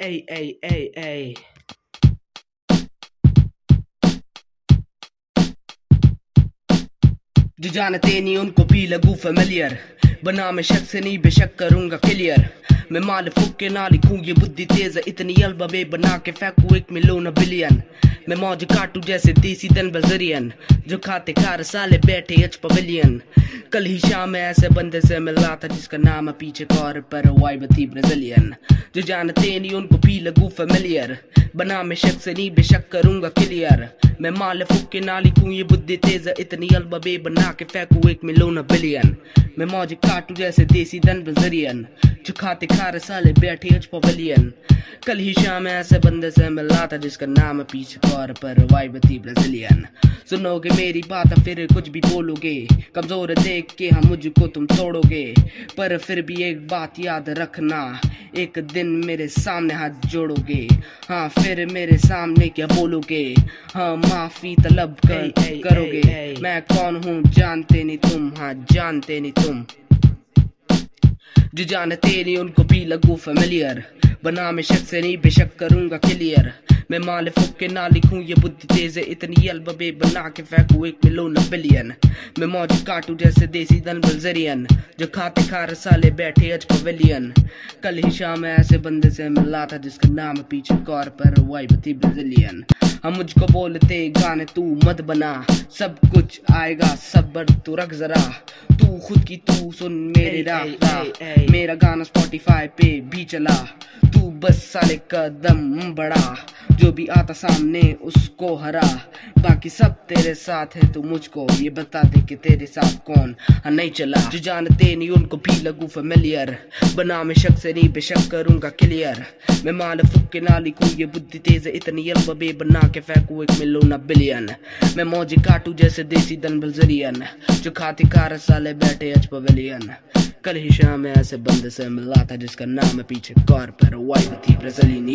Ey, ey, ey, ey. जो जानते नहीं उनको भी लगू फेमिलियर बना मैं शक से नहीं बेशक करूँगा क्लियर मैं माल फूक के ना लिखूं ये बुद्धि तेज इतनी अल्बबे बना के फेंकू एक मिलोन बिलियन मैं मौज काटू जैसे देसी दन बजरियन जो खाते खार साले बैठे एच पवेलियन कल ही शाम में ऐसे बंदे से मिला था जिसका नाम है पीछे कौर, पर वाइब थी ब्राजीलियन जो जानते नहीं, उनको भी लगू फेमिलियर बना मैं शक से नहीं बेशक करूँगा क्लियर मैं माल फूक के ना लिखूं ये बुद्धि तेज इतनी अल्बबे बना के फेंकू, एक मिलोन बिलियन मैं मौज काटू जैसे देसी दन बजरियन। जो खाते खार साले बैठे एच पवेलियन कल ही शाम ऐसे बंदे से मिला था जिसका नाम पीछे कौर पर वाइब थी ब्राजीलियन। सुनोगे मेरी बात, फिर कुछ भी बोलोगे। कमज़ोर देख के हम मुझको तुम तोड़ोगे। पर फिर भी एक बात याद रखना, एक दिन मेरे सामने हाथ जोड़ोगे। हाँ फिर मेरे सामने क्या बोलोगे? हाँ माफ़ी तलब कर, करोगे। मैं कौन हूँ जानते नहीं तुम। हाँ जानते नहीं तुम। जो जानते नहीं उनको भी लगू फेमिलियर बना में शक से नहीं बेशक करूँगा क्लियर मैं माल फूक के ना लिखूं ये बुद्धि तेज है इतनी अल्बबे बना के फेंकू एक मिलोन बिलियन मैं मौज काटू जैसे देसी दन बलजरियन जो खाते खा साले बैठे अज पवेलियन कल ही शाम ऐसे बंदे से मिला था जिसका नाम पीछे कौर पर वाइब थी ब्राजीलियन हम मुझको बोलते गाने तू मत बना सब कुछ आएगा सबर तू रख जरा। तू खुद की तू सुन मेरे राह मेरा गाना स्पॉटिफाई पे भी चला। तू बस साले कदम बढ़ा जो भी आता सामने उसको हरा। बाकी सब तेरे साथ है, तू मुझको ये बता दे कि तेरे साथ कौन? हाँ नहीं चला। जो जानते नहीं, उनको भी लगू फेमिलियर बना मैं शक से नहीं बेशक करूँगा क्लियर मैं माल फुक के ना लिखूं ये बुद्धि तेज इतनी अल्बबे बना के फेंकू एक मिलोना बिलियन मैं मौजी काटू जैसे देसी दन बलजरियन, जो खाती कार साले बैठे अच पवेलियन कल ही शाम में ऐसे बंदे से मिला था, जिसका नाम है पीछे कार पर वाइब थी ब्राजीलियन